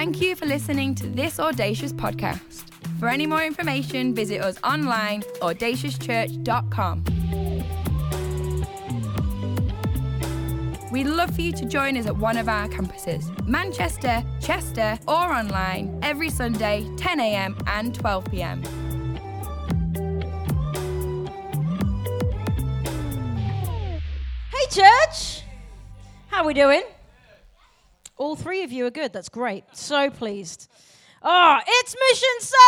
Thank you for listening to this Audacious podcast. For any more information, visit us online, audaciouschurch.com. We'd love for you to join us at one of our campuses Manchester, Chester, or online every Sunday, 10am and 12pm. Hey, church! How are we doing? All three of you are good. That's great. So pleased. Oh, it's Mission Sunday!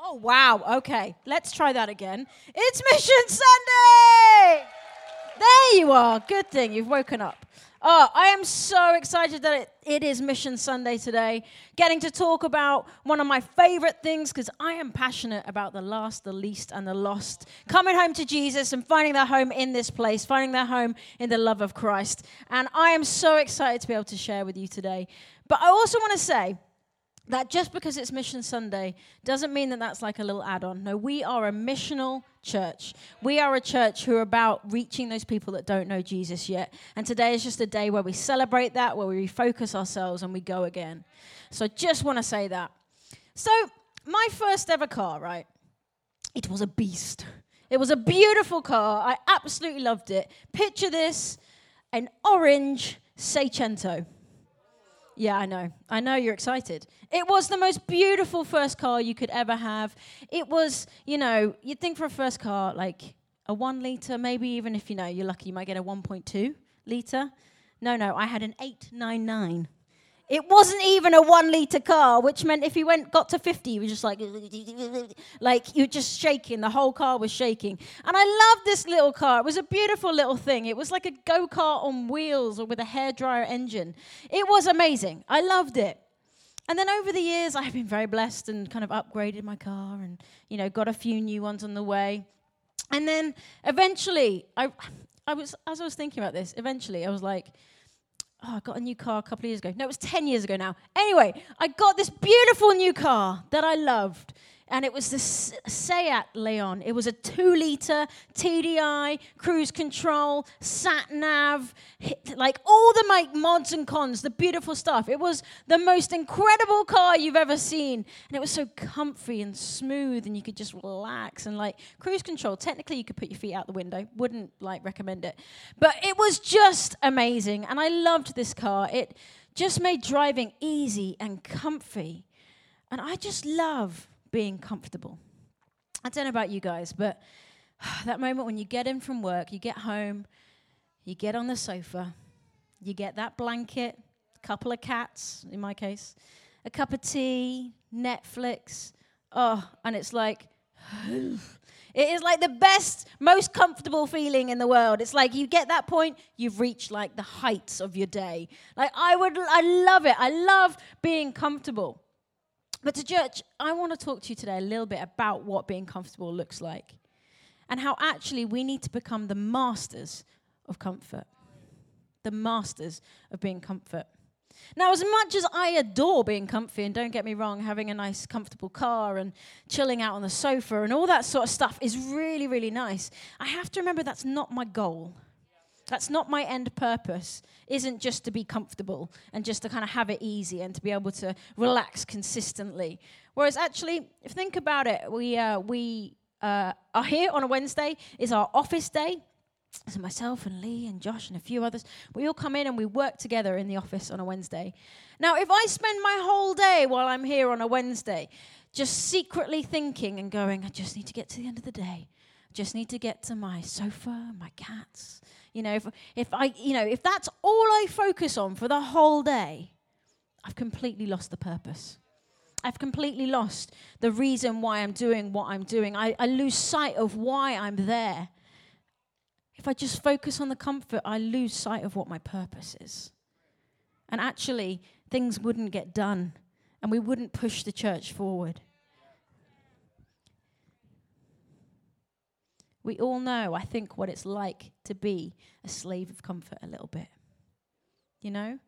Oh, wow. Okay, let's try that again. It's Mission Sunday! There you are. Good thing you've woken up. Oh, I am so excited that it, it is Mission Sunday today. Getting to talk about one of my favorite things because I am passionate about the last, the least, and the lost. Coming home to Jesus and finding their home in this place, finding their home in the love of Christ. And I am so excited to be able to share with you today. But I also want to say, that just because it's Mission Sunday doesn't mean that that's like a little add on. No, we are a missional church. We are a church who are about reaching those people that don't know Jesus yet. And today is just a day where we celebrate that, where we refocus ourselves and we go again. So I just want to say that. So, my first ever car, right? It was a beast. It was a beautiful car. I absolutely loved it. Picture this an orange Seicento. Yeah, I know. I know you're excited. It was the most beautiful first car you could ever have. It was, you know, you'd think for a first car, like a one liter, maybe even if you know you're lucky, you might get a 1.2 liter. No, no, I had an 899. It wasn't even a one liter car, which meant if you went got to 50, you were just like, like you're just shaking. The whole car was shaking. And I loved this little car. It was a beautiful little thing. It was like a go kart on wheels or with a hairdryer engine. It was amazing. I loved it. And then over the years, I have been very blessed and kind of upgraded my car and, you know, got a few new ones on the way. And then eventually, I, I was, as I was thinking about this, eventually I was like, oh, I got a new car a couple of years ago. No, it was 10 years ago now. Anyway, I got this beautiful new car that I loved and it was the Seat Leon. It was a two liter TDI, cruise control, sat nav, like all the like mods and cons, the beautiful stuff. It was the most incredible car you've ever seen. And it was so comfy and smooth, and you could just relax and like cruise control. Technically, you could put your feet out the window. Wouldn't like recommend it. But it was just amazing. And I loved this car. It just made driving easy and comfy. And I just love being comfortable. I don't know about you guys, but that moment when you get in from work, you get home, you get on the sofa, you get that blanket, a couple of cats, in my case, a cup of tea, Netflix, oh, and it's like, it is like the best, most comfortable feeling in the world. It's like you get that point, you've reached like the heights of your day. Like I would, I love it. I love being comfortable. But to church, I want to talk to you today a little bit about what being comfortable looks like and how actually we need to become the masters of comfort. The masters of being comfort. Now, as much as I adore being comfy, and don't get me wrong, having a nice, comfortable car and chilling out on the sofa and all that sort of stuff is really, really nice, I have to remember that's not my goal. That's not my end purpose, isn't just to be comfortable and just to kind of have it easy and to be able to relax consistently. Whereas actually, if you think about it, we, uh, we uh, are here on a Wednesday, is our office day. So myself and Lee and Josh and a few others, we all come in and we work together in the office on a Wednesday. Now, if I spend my whole day while I'm here on a Wednesday just secretly thinking and going, I just need to get to the end of the day, I just need to get to my sofa, my cats, you know, if, if I, you know, if that's all I focus on for the whole day, I've completely lost the purpose. I've completely lost the reason why I'm doing what I'm doing. I, I lose sight of why I'm there. If I just focus on the comfort, I lose sight of what my purpose is. And actually, things wouldn't get done and we wouldn't push the church forward. We all know, I think, what it's like to be a slave of comfort a little bit. You know?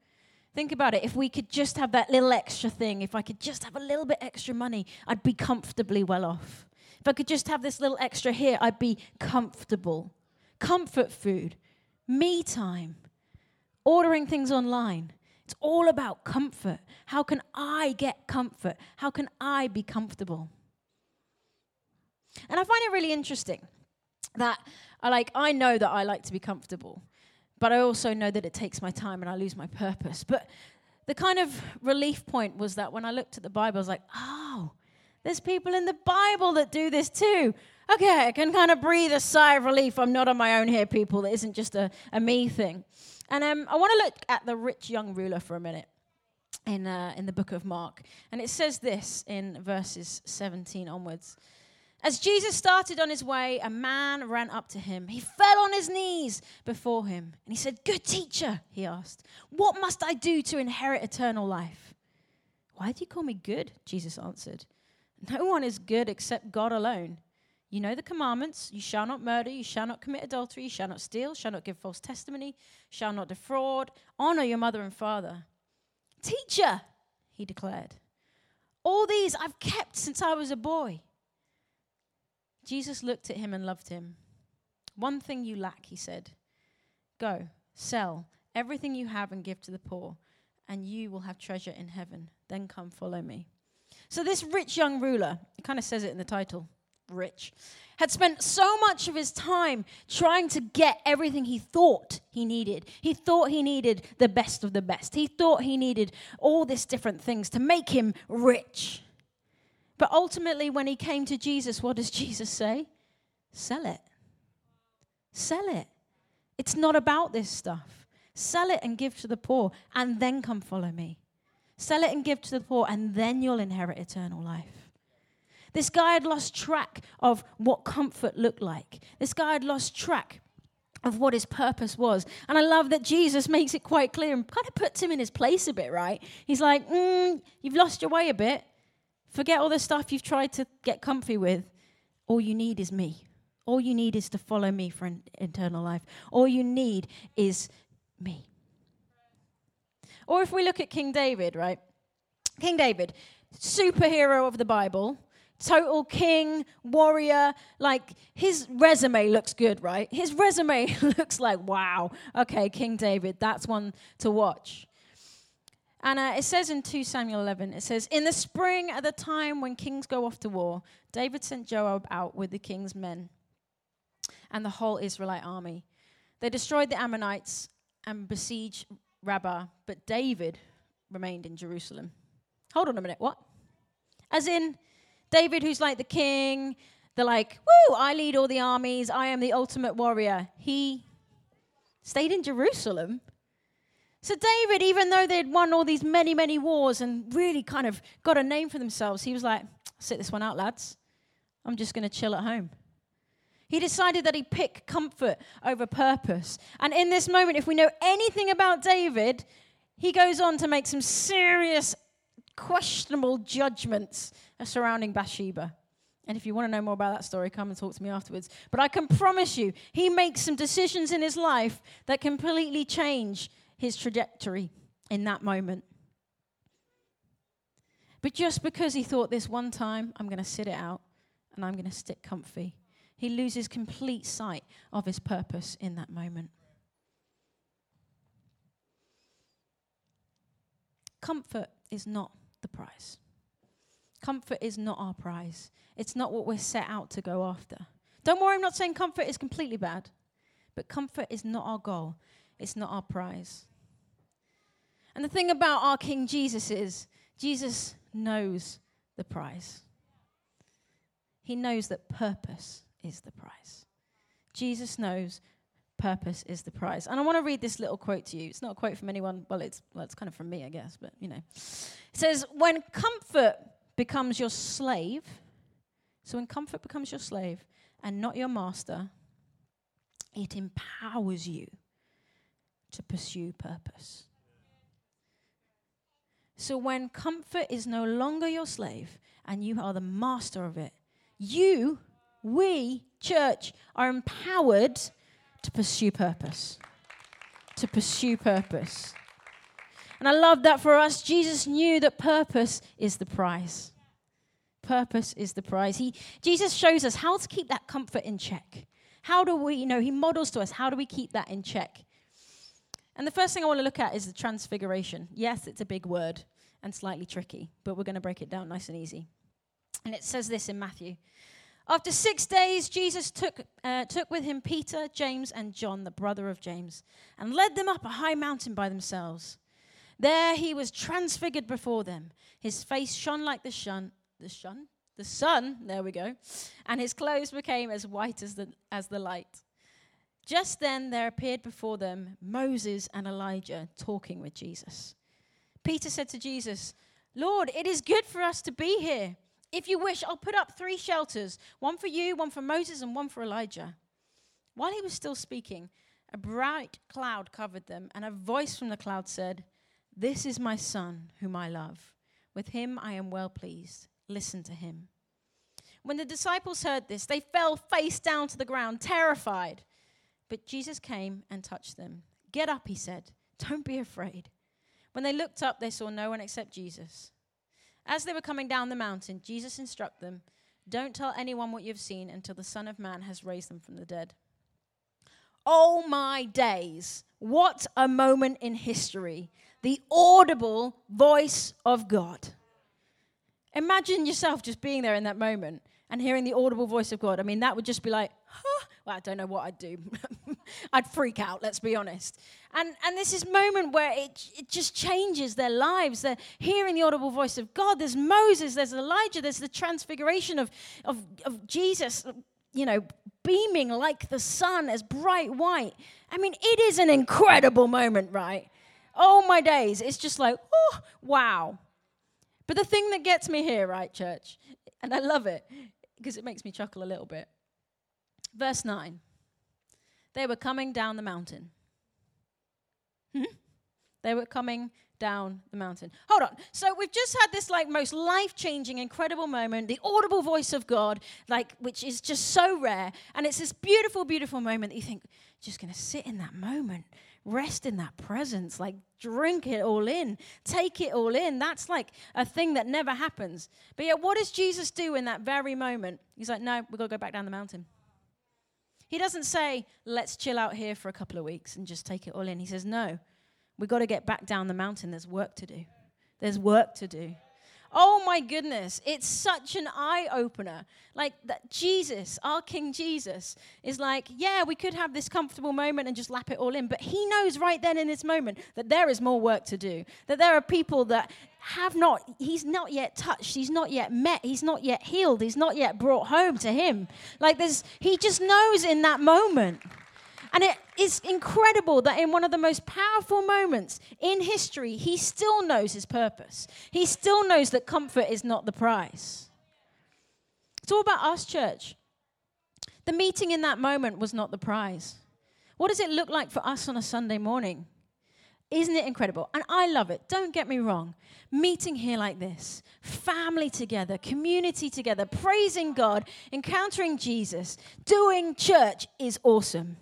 Think about it. If we could just have that little extra thing, if I could just have a little bit extra money, I'd be comfortably well off. If I could just have this little extra here, I'd be comfortable. Comfort food, me time, ordering things online. It's all about comfort. How can I get comfort? How can I be comfortable? And I find it really interesting that I like I know that I like to be comfortable, but I also know that it takes my time and I lose my purpose. But the kind of relief point was that when I looked at the Bible, I was like, oh, there's people in the Bible that do this too. Okay, I can kind of breathe a sigh of relief. I'm not on my own here, people. That isn't just a, a me thing. And um, I want to look at the rich young ruler for a minute in, uh, in the book of Mark. And it says this in verses 17 onwards. As Jesus started on his way, a man ran up to him. He fell on his knees before him. And he said, Good teacher, he asked, what must I do to inherit eternal life? Why do you call me good? Jesus answered. No one is good except God alone. You know the commandments you shall not murder, you shall not commit adultery, you shall not steal, shall not give false testimony, shall not defraud, honor your mother and father. Teacher, he declared, all these I've kept since I was a boy. Jesus looked at him and loved him. One thing you lack, he said. Go, sell everything you have and give to the poor, and you will have treasure in heaven. Then come follow me. So, this rich young ruler, it kind of says it in the title, rich, had spent so much of his time trying to get everything he thought he needed. He thought he needed the best of the best. He thought he needed all these different things to make him rich. But ultimately, when he came to Jesus, what does Jesus say? Sell it. Sell it. It's not about this stuff. Sell it and give to the poor, and then come follow me. Sell it and give to the poor, and then you'll inherit eternal life. This guy had lost track of what comfort looked like. This guy had lost track of what his purpose was. And I love that Jesus makes it quite clear and kind of puts him in his place a bit, right? He's like, mm, You've lost your way a bit. Forget all the stuff you've tried to get comfy with. All you need is me. All you need is to follow me for an eternal life. All you need is me. Or if we look at King David, right? King David, superhero of the Bible, total king, warrior. Like his resume looks good, right? His resume looks like, wow, okay, King David, that's one to watch. And uh, it says in 2 Samuel 11, it says, In the spring, at the time when kings go off to war, David sent Joab out with the king's men and the whole Israelite army. They destroyed the Ammonites and besieged Rabbah, but David remained in Jerusalem. Hold on a minute, what? As in, David, who's like the king, they're like, woo, I lead all the armies, I am the ultimate warrior. He stayed in Jerusalem so, David, even though they'd won all these many, many wars and really kind of got a name for themselves, he was like, sit this one out, lads. I'm just going to chill at home. He decided that he'd pick comfort over purpose. And in this moment, if we know anything about David, he goes on to make some serious, questionable judgments surrounding Bathsheba. And if you want to know more about that story, come and talk to me afterwards. But I can promise you, he makes some decisions in his life that completely change his trajectory in that moment. But just because he thought this one time, I'm going to sit it out and I'm going to stick comfy, he loses complete sight of his purpose in that moment. Comfort is not the prize. Comfort is not our prize. It's not what we're set out to go after. Don't worry, I'm not saying comfort is completely bad, but comfort is not our goal, it's not our prize. And the thing about our King Jesus is, Jesus knows the prize. He knows that purpose is the prize. Jesus knows purpose is the prize. And I want to read this little quote to you. It's not a quote from anyone, well, it's, well, it's kind of from me, I guess, but you know. It says, When comfort becomes your slave, so when comfort becomes your slave and not your master, it empowers you to pursue purpose. So when comfort is no longer your slave and you are the master of it, you, we, church, are empowered to pursue purpose. To pursue purpose. And I love that for us, Jesus knew that purpose is the prize. Purpose is the prize. He, Jesus shows us how to keep that comfort in check. How do we, you know, he models to us how do we keep that in check? And the first thing I want to look at is the transfiguration. Yes, it's a big word and slightly tricky, but we're going to break it down nice and easy. And it says this in Matthew. After six days, Jesus took, uh, took with him Peter, James, and John, the brother of James, and led them up a high mountain by themselves. There he was transfigured before them. His face shone like the sun, the sun, the sun, there we go, and his clothes became as white as the, as the light. Just then there appeared before them Moses and Elijah talking with Jesus. Peter said to Jesus, Lord, it is good for us to be here. If you wish, I'll put up three shelters one for you, one for Moses, and one for Elijah. While he was still speaking, a bright cloud covered them, and a voice from the cloud said, This is my son, whom I love. With him I am well pleased. Listen to him. When the disciples heard this, they fell face down to the ground, terrified. But Jesus came and touched them. Get up, he said. Don't be afraid. When they looked up, they saw no one except Jesus. As they were coming down the mountain, Jesus instructed them Don't tell anyone what you've seen until the Son of Man has raised them from the dead. Oh my days, what a moment in history! The audible voice of God. Imagine yourself just being there in that moment and hearing the audible voice of God. I mean, that would just be like, huh? Well, I don't know what I'd do. I'd freak out, let's be honest. And, and this is moment where it, it just changes their lives. They're hearing the audible voice of God. There's Moses, there's Elijah, there's the transfiguration of, of, of Jesus, you know, beaming like the sun as bright white. I mean, it is an incredible moment, right? Oh my days. It's just like, oh, wow. But the thing that gets me here, right, church, and I love it, because it makes me chuckle a little bit. Verse 9 They were coming down the mountain. Hmm? They were coming down the mountain. Hold on. So we've just had this like most life-changing, incredible moment, the audible voice of God, like which is just so rare, and it's this beautiful, beautiful moment that you think, just going to sit in that moment, rest in that presence, like drink it all in, take it all in. That's like a thing that never happens. But yet, what does Jesus do in that very moment? He's like, no, we've got to go back down the mountain. He doesn't say, let's chill out here for a couple of weeks and just take it all in. He says, no, we've got to get back down the mountain. There's work to do. There's work to do. Oh my goodness, it's such an eye opener. Like that Jesus, our King Jesus, is like, yeah, we could have this comfortable moment and just lap it all in, but he knows right then in this moment that there is more work to do. That there are people that have not, he's not yet touched, he's not yet met, he's not yet healed, he's not yet brought home to him. Like there's, he just knows in that moment. And it is incredible that in one of the most powerful moments in history, he still knows his purpose. He still knows that comfort is not the prize. It's all about us, church. The meeting in that moment was not the prize. What does it look like for us on a Sunday morning? Isn't it incredible? And I love it. Don't get me wrong. Meeting here like this, family together, community together, praising God, encountering Jesus, doing church is awesome.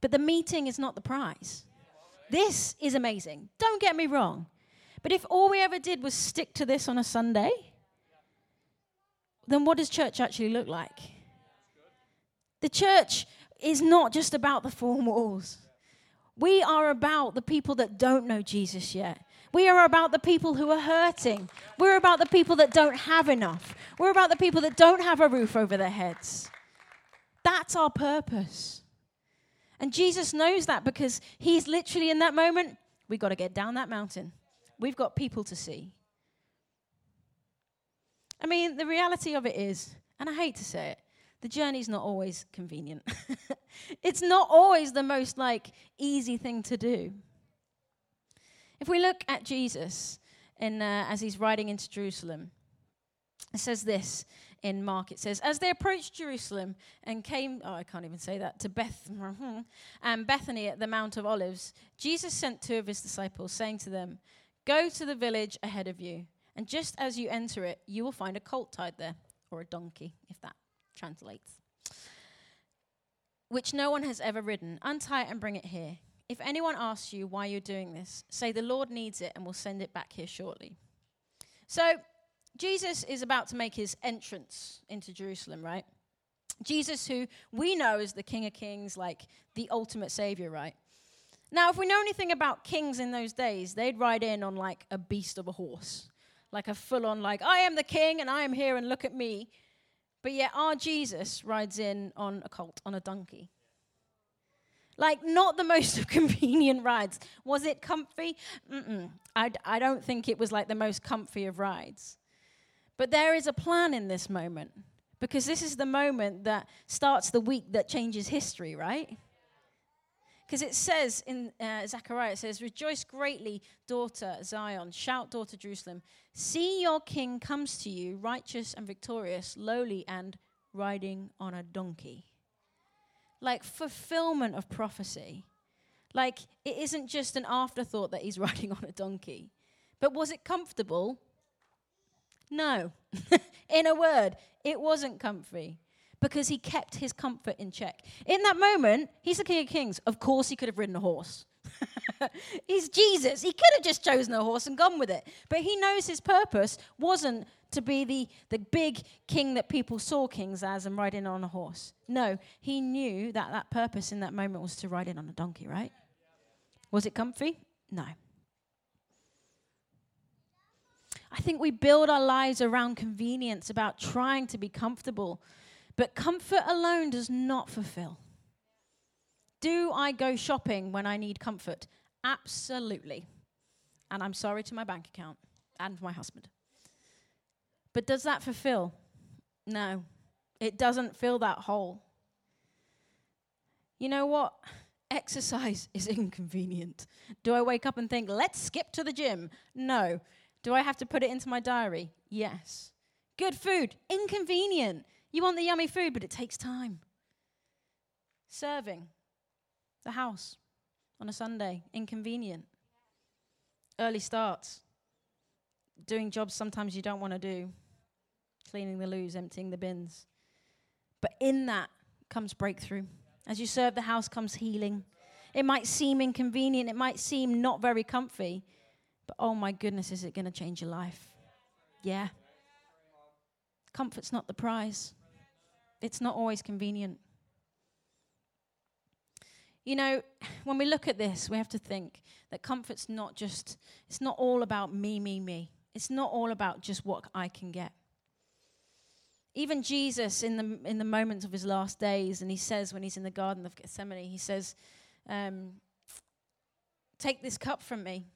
But the meeting is not the prize. This is amazing. Don't get me wrong. But if all we ever did was stick to this on a Sunday, then what does church actually look like? The church is not just about the four walls. We are about the people that don't know Jesus yet. We are about the people who are hurting. We're about the people that don't have enough. We're about the people that don't have a roof over their heads. That's our purpose. And Jesus knows that because he's literally in that moment, we've got to get down that mountain. We've got people to see. I mean, the reality of it is, and I hate to say it, the journey's not always convenient. it's not always the most like easy thing to do. If we look at Jesus in, uh, as he's riding into Jerusalem, it says this in Mark. It says, As they approached Jerusalem and came, oh, I can't even say that, to Beth, and Bethany at the Mount of Olives, Jesus sent two of his disciples, saying to them, Go to the village ahead of you, and just as you enter it, you will find a colt tied there, or a donkey, if that translates, which no one has ever ridden. Untie it and bring it here. If anyone asks you why you're doing this, say the Lord needs it and will send it back here shortly. So, Jesus is about to make his entrance into Jerusalem, right? Jesus, who we know is the King of Kings, like the ultimate Savior, right? Now, if we know anything about kings in those days, they'd ride in on like a beast of a horse, like a full on, like, I am the king and I am here and look at me. But yet, our Jesus rides in on a colt, on a donkey. Like, not the most convenient rides. Was it comfy? Mm-mm. I, I don't think it was like the most comfy of rides. But there is a plan in this moment because this is the moment that starts the week that changes history, right? Because it says in uh, Zechariah, it says, Rejoice greatly, daughter Zion. Shout, daughter Jerusalem. See, your king comes to you, righteous and victorious, lowly and riding on a donkey. Like fulfillment of prophecy. Like it isn't just an afterthought that he's riding on a donkey. But was it comfortable? No. in a word, it wasn't comfy because he kept his comfort in check. In that moment, he's the King of Kings. Of course, he could have ridden a horse. he's Jesus. He could have just chosen a horse and gone with it. But he knows his purpose wasn't to be the, the big king that people saw kings as and riding on a horse. No, he knew that that purpose in that moment was to ride in on a donkey, right? Was it comfy? No. I think we build our lives around convenience, about trying to be comfortable. But comfort alone does not fulfill. Do I go shopping when I need comfort? Absolutely. And I'm sorry to my bank account and my husband. But does that fulfill? No, it doesn't fill that hole. You know what? Exercise is inconvenient. Do I wake up and think, let's skip to the gym? No. Do I have to put it into my diary? Yes. Good food, inconvenient. You want the yummy food, but it takes time. Serving the house on a Sunday, inconvenient. Early starts, doing jobs sometimes you don't want to do, cleaning the loos, emptying the bins. But in that comes breakthrough. As you serve the house comes healing. It might seem inconvenient, it might seem not very comfy, but oh my goodness, is it going to change your life? Yeah. Comfort's not the prize, it's not always convenient. You know, when we look at this, we have to think that comfort's not just, it's not all about me, me, me. It's not all about just what I can get. Even Jesus, in the, in the moments of his last days, and he says when he's in the Garden of Gethsemane, he says, um, Take this cup from me.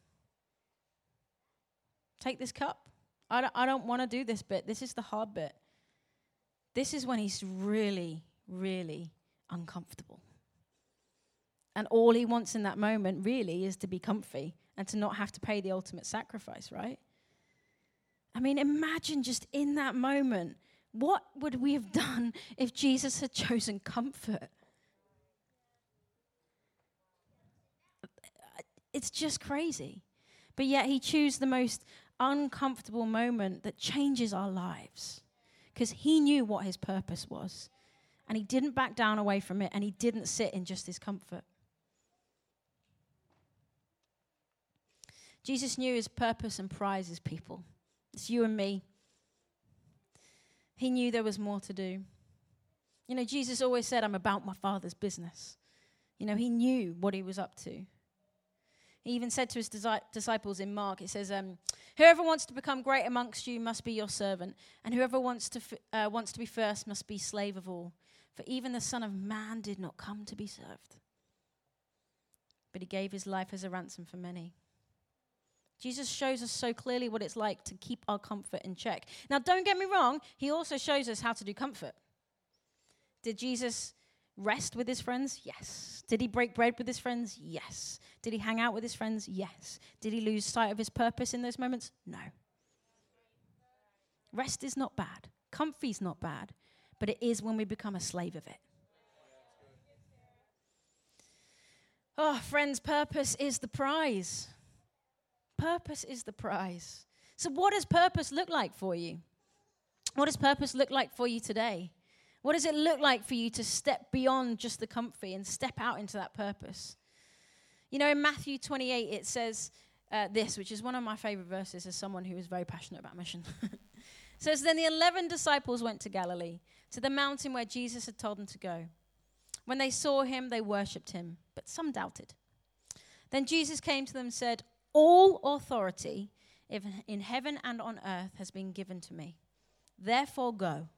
Take this cup. I don't, I don't want to do this bit. This is the hard bit. This is when he's really, really uncomfortable. And all he wants in that moment really is to be comfy and to not have to pay the ultimate sacrifice, right? I mean, imagine just in that moment, what would we have done if Jesus had chosen comfort? It's just crazy. But yet he chose the most uncomfortable moment that changes our lives because he knew what his purpose was. And he didn't back down away from it, and he didn't sit in just his comfort. Jesus knew his purpose and prizes people. It's you and me. He knew there was more to do. You know, Jesus always said, I'm about my Father's business. You know, he knew what he was up to. He even said to his disciples in Mark, it says, um, Whoever wants to become great amongst you must be your servant, and whoever wants to, uh, wants to be first must be slave of all. For even the Son of Man did not come to be served, but he gave his life as a ransom for many. Jesus shows us so clearly what it's like to keep our comfort in check. Now, don't get me wrong, he also shows us how to do comfort. Did Jesus rest with his friends? Yes. Did he break bread with his friends? Yes. Did he hang out with his friends? Yes. Did he lose sight of his purpose in those moments? No. Rest is not bad. Comfy is not bad, but it is when we become a slave of it. Oh, friends, purpose is the prize. Purpose is the prize. So, what does purpose look like for you? What does purpose look like for you today? What does it look like for you to step beyond just the comfy and step out into that purpose? You know, in Matthew 28, it says uh, this, which is one of my favorite verses as someone who is very passionate about mission. says, Then the 11 disciples went to Galilee, to the mountain where Jesus had told them to go. When they saw him, they worshipped him, but some doubted. Then Jesus came to them and said, All authority in heaven and on earth has been given to me. Therefore, go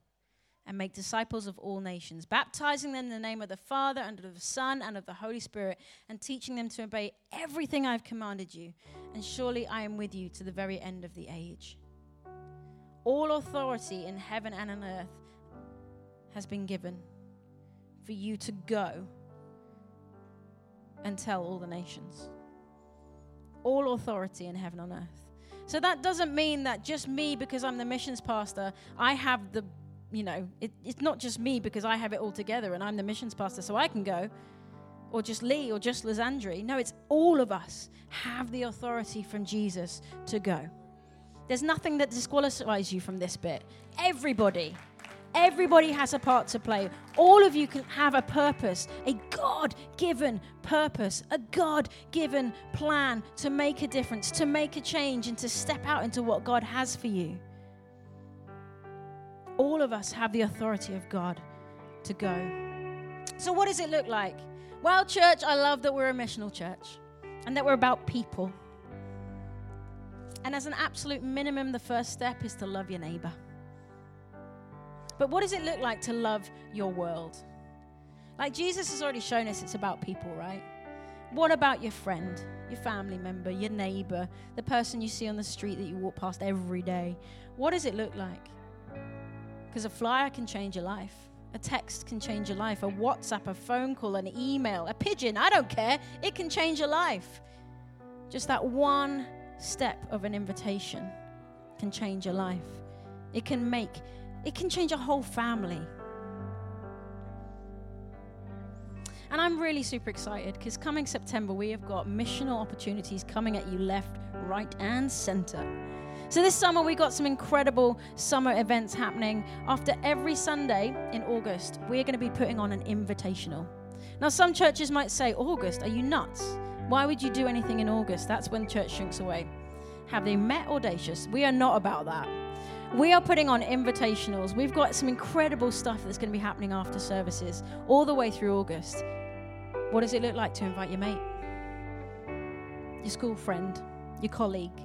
and make disciples of all nations, baptizing them in the name of the Father, and of the Son, and of the Holy Spirit, and teaching them to obey everything I've commanded you. And surely I am with you to the very end of the age. All authority in heaven and on earth has been given for you to go and tell all the nations. All authority in heaven and earth. So that doesn't mean that just me, because I'm the missions pastor, I have the, you know, it, it's not just me because I have it all together and I'm the missions pastor so I can go, or just Lee or just Lizandri. No, it's all of us have the authority from Jesus to go. There's nothing that disqualifies you from this bit. Everybody. Everybody has a part to play. All of you can have a purpose, a God given purpose, a God given plan to make a difference, to make a change, and to step out into what God has for you. All of us have the authority of God to go. So, what does it look like? Well, church, I love that we're a missional church and that we're about people. And as an absolute minimum, the first step is to love your neighbor. But what does it look like to love your world? Like Jesus has already shown us it's about people, right? What about your friend, your family member, your neighbor, the person you see on the street that you walk past every day? What does it look like? Because a flyer can change your life. A text can change your life. A WhatsApp, a phone call, an email, a pigeon, I don't care. It can change your life. Just that one step of an invitation can change your life. It can make it can change a whole family. And I'm really super excited because coming September, we have got missional opportunities coming at you left, right, and center. So this summer, we got some incredible summer events happening. After every Sunday in August, we're going to be putting on an invitational. Now, some churches might say, August, are you nuts? Why would you do anything in August? That's when church shrinks away. Have they met audacious? We are not about that. We are putting on invitationals. We've got some incredible stuff that's going to be happening after services all the way through August. What does it look like to invite your mate, your school friend, your colleague?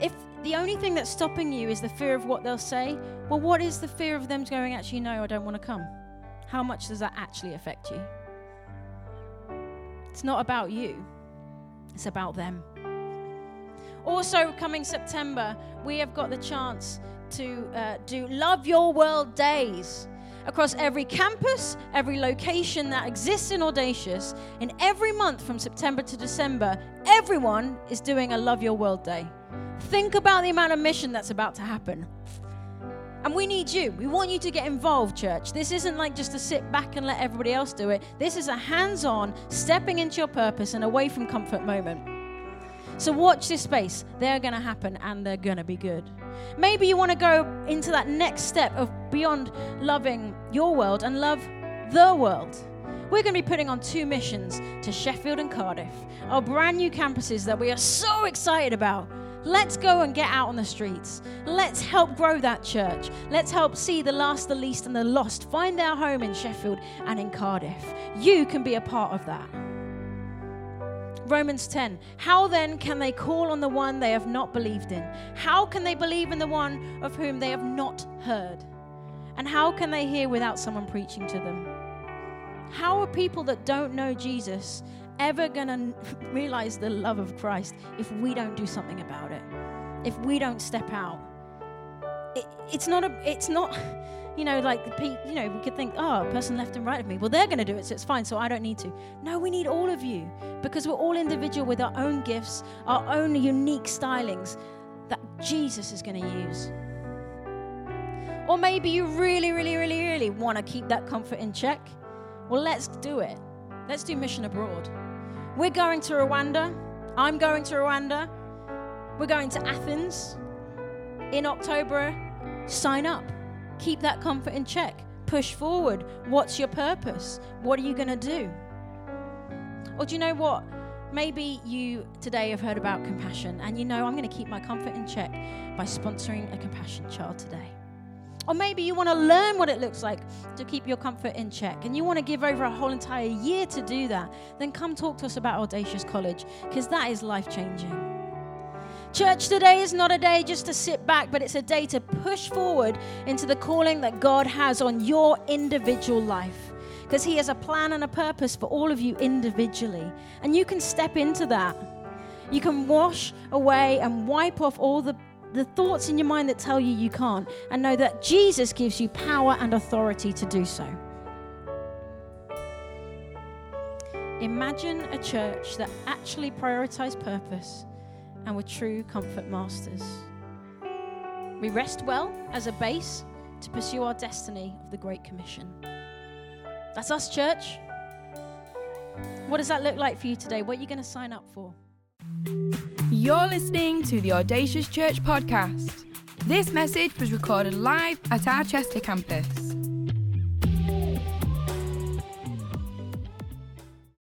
If the only thing that's stopping you is the fear of what they'll say, well, what is the fear of them going, actually, no, I don't want to come? How much does that actually affect you? It's not about you, it's about them. Also, coming September, we have got the chance to uh, do Love Your World Days across every campus, every location that exists in Audacious. In every month from September to December, everyone is doing a Love Your World Day. Think about the amount of mission that's about to happen. And we need you. We want you to get involved, church. This isn't like just to sit back and let everybody else do it. This is a hands on, stepping into your purpose and away from comfort moment. So watch this space. They're going to happen and they're going to be good. Maybe you want to go into that next step of beyond loving your world and love the world. We're going to be putting on two missions to Sheffield and Cardiff, our brand new campuses that we are so excited about. Let's go and get out on the streets. Let's help grow that church. Let's help see the last, the least, and the lost find their home in Sheffield and in Cardiff. You can be a part of that. Romans 10. How then can they call on the one they have not believed in? How can they believe in the one of whom they have not heard? And how can they hear without someone preaching to them? How are people that don't know Jesus ever going to realize the love of Christ if we don't do something about it? If we don't step out? It, it's not a, it's not you know, like you know, we could think, oh, a person left and right of me. Well, they're going to do it, so it's fine. So I don't need to. No, we need all of you because we're all individual with our own gifts, our own unique stylings that Jesus is going to use. Or maybe you really, really, really, really want to keep that comfort in check. Well, let's do it. Let's do mission abroad. We're going to Rwanda. I'm going to Rwanda. We're going to Athens in October. Sign up. Keep that comfort in check. Push forward. What's your purpose? What are you going to do? Or do you know what? Maybe you today have heard about compassion and you know I'm going to keep my comfort in check by sponsoring a compassion child today. Or maybe you want to learn what it looks like to keep your comfort in check and you want to give over a whole entire year to do that. Then come talk to us about Audacious College because that is life changing. Church today is not a day just to sit back, but it's a day to push forward into the calling that God has on your individual life. Because He has a plan and a purpose for all of you individually. And you can step into that. You can wash away and wipe off all the, the thoughts in your mind that tell you you can't, and know that Jesus gives you power and authority to do so. Imagine a church that actually prioritized purpose and were true comfort masters. We rest well as a base to pursue our destiny of the Great Commission. That's us, church. What does that look like for you today? What are you going to sign up for? You're listening to the Audacious Church podcast. This message was recorded live at our Chester campus.